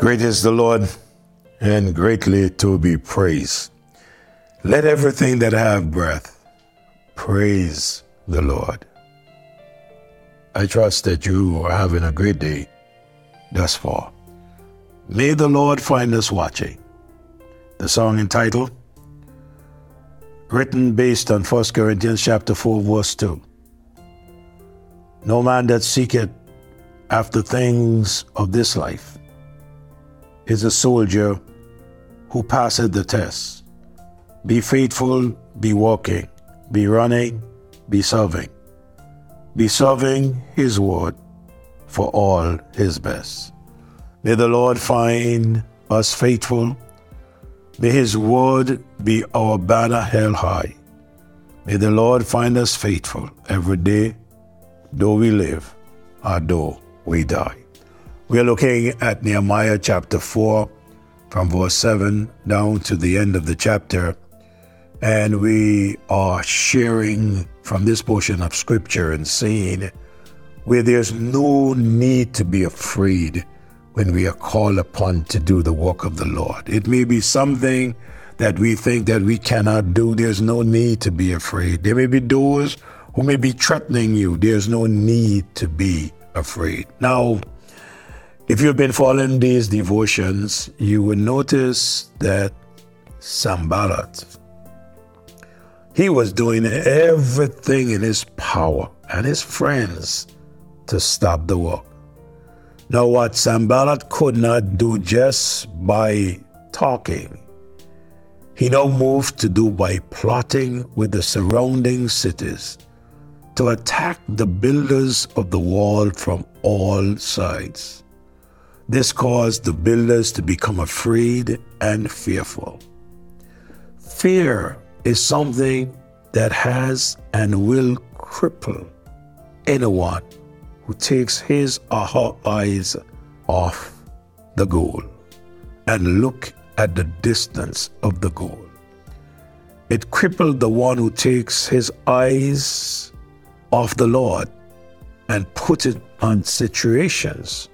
Great is the Lord and greatly to be praised. Let everything that have breath praise the Lord. I trust that you are having a great day thus far. May the Lord find us watching. The song entitled, written based on 1 Corinthians chapter 4, verse 2. No man that seeketh after things of this life is a soldier who passeth the test. Be faithful, be walking, be running, be serving. Be serving his word for all his best. May the Lord find us faithful. May his word be our banner held high. May the Lord find us faithful every day, though we live or though we die. We are looking at Nehemiah chapter 4 from verse 7 down to the end of the chapter. And we are sharing from this portion of scripture and seeing where there's no need to be afraid when we are called upon to do the work of the Lord. It may be something that we think that we cannot do. There's no need to be afraid. There may be those who may be threatening you. There's no need to be afraid. Now, if you've been following these devotions, you will notice that Sanballat, he was doing everything in his power and his friends to stop the work. Now, what Sanballat could not do just by talking, he now moved to do by plotting with the surrounding cities to attack the builders of the wall from all sides. This caused the builders to become afraid and fearful. Fear is something that has and will cripple anyone who takes his or her eyes off the goal and look at the distance of the goal. It crippled the one who takes his eyes off the Lord and put it on situations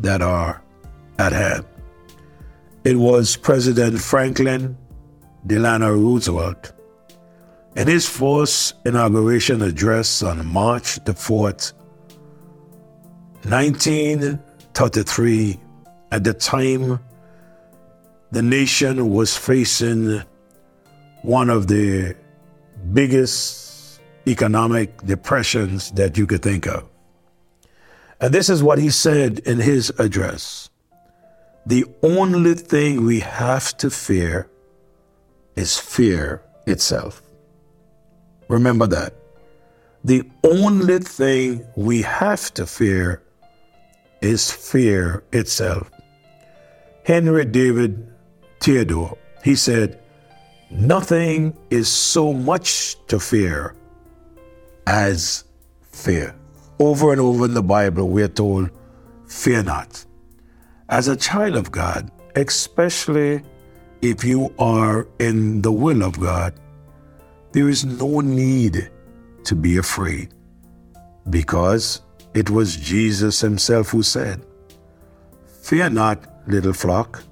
that are at hand. It was President Franklin Delano Roosevelt in his first inauguration address on March the 4th, 1933, at the time the nation was facing one of the biggest economic depressions that you could think of. And this is what he said in his address The only thing we have to fear is fear itself. Remember that. The only thing we have to fear is fear itself. Henry David Thoreau, he said, Nothing is so much to fear as fear. Over and over in the Bible, we're told, fear not. As a child of God, especially if you are in the will of God, there is no need to be afraid because it was Jesus himself who said, Fear not, little flock,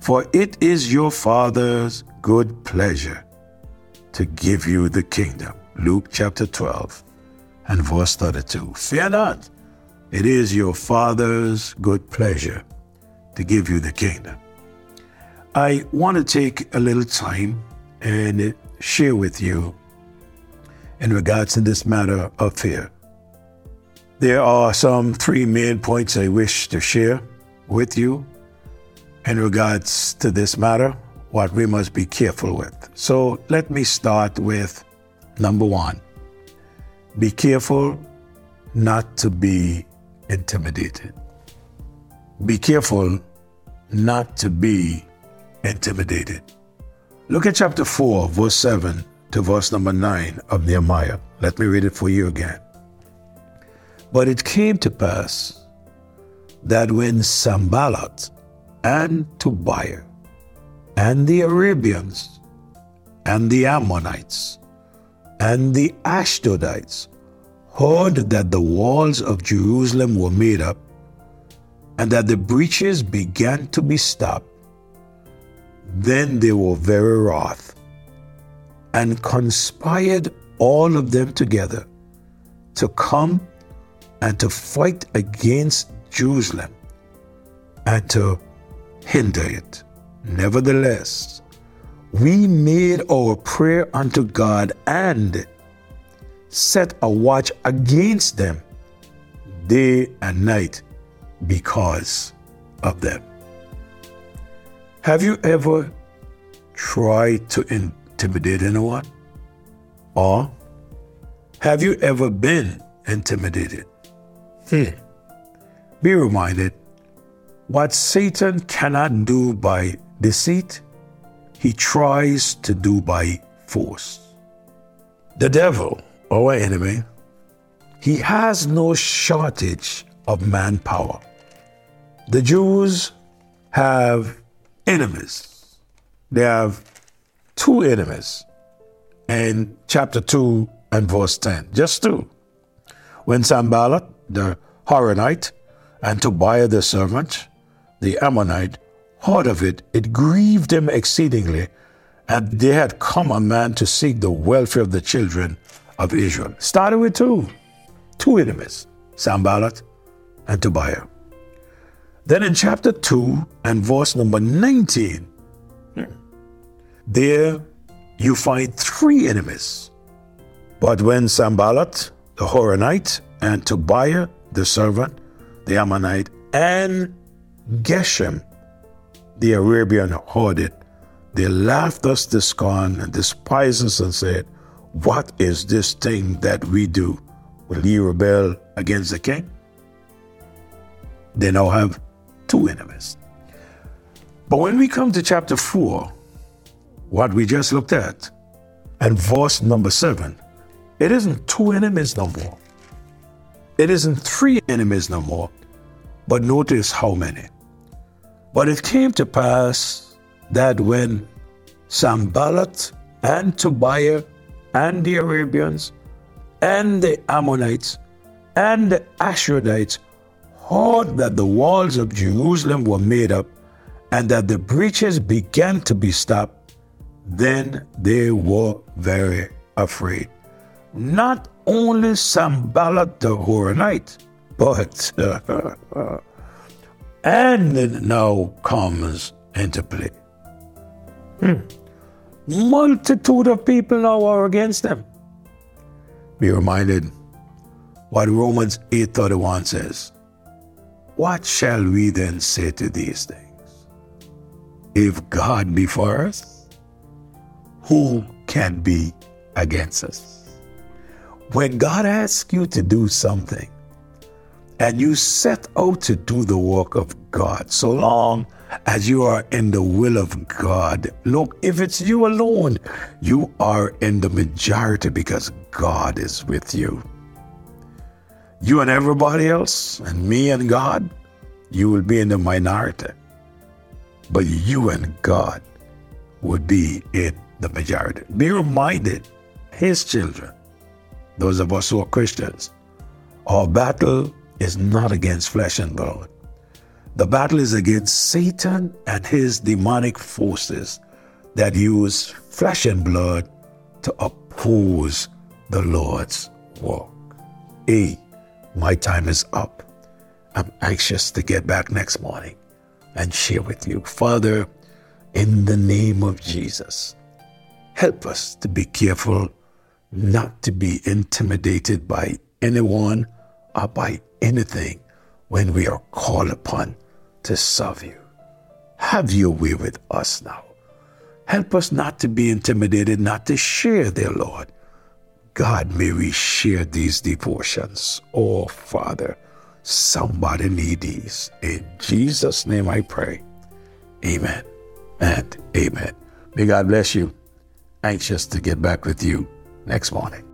for it is your Father's good pleasure to give you the kingdom. Luke chapter 12 and verse 32. Fear not, it is your Father's good pleasure to give you the kingdom. I want to take a little time and share with you in regards to this matter of fear. There are some three main points I wish to share with you in regards to this matter, what we must be careful with. So let me start with number one be careful not to be intimidated. Be careful not to be intimidated. Look at chapter 4, verse 7 to verse number 9 of Nehemiah. Let me read it for you again. But it came to pass that when Sanballat and Tobiah and the Arabians and the Ammonites and the Ashdodites heard that the walls of Jerusalem were made up and that the breaches began to be stopped. Then they were very wroth and conspired all of them together to come and to fight against Jerusalem and to hinder it. Nevertheless, we made our prayer unto God and set a watch against them day and night because of them. Have you ever tried to intimidate anyone? Or have you ever been intimidated? Hmm. Be reminded what Satan cannot do by deceit, he tries to do by force. The devil, our enemy, he has no shortage of manpower. The Jews have enemies. They have two enemies in chapter 2 and verse 10. Just two. When Sanballat, the Horonite, and Tobiah the servant, the Ammonite, heard of it, it grieved them exceedingly, and they had come a man to seek the welfare of the children of Israel. Started with two, two enemies, Sanballat and Tobiah. Then in chapter 2 and verse number 19, there you find three enemies. But when Sanballat, the Horonite, and Tobiah, the servant, the Ammonite, and Geshem, the Arabian, heard it, they laughed us to scorn and despised us and said, What is this thing that we do? Will ye rebel against the king? They now have two enemies. But when we come to chapter 4, what we just looked at, and verse number 7, it isn't two enemies no more. It isn't three enemies no more. But notice how many. But it came to pass that when Sanballat and Tobiah and the Arabians and the Ammonites and the Ashdodites heard that the walls of Jerusalem were made up and that the breaches began to be stopped, then they were very afraid. Not only Sanballat the Horonite, but and now comes into play. Hmm. Multitude of people now are against them. Be reminded what Romans 8:31 says. What shall we then say to these things? If God be for us, who can be against us? When God asks you to do something, and you set out to do the work of God, so long as you are in the will of God. Look, if it's you alone, you are in the majority because God is with you. You and everybody else, and me and God, you will be in the minority. But you and God would be in the majority. Be reminded, His children, those of us who are Christians, our battle is not against flesh and blood. The battle is against Satan and his demonic forces that use flesh and blood to oppose the Lord's work. A, my time is up. I'm anxious to get back next morning and share with you. Father, in the name of Jesus, help us to be careful not to be intimidated by anyone by anything when we are called upon to serve you. Have your way with us now. Help us not to be intimidated, not to share, dear Lord. God, may we share these devotions. Oh, Father, somebody need these. In Jesus' name I pray. Amen and amen. May God bless you. Anxious to get back with you next morning.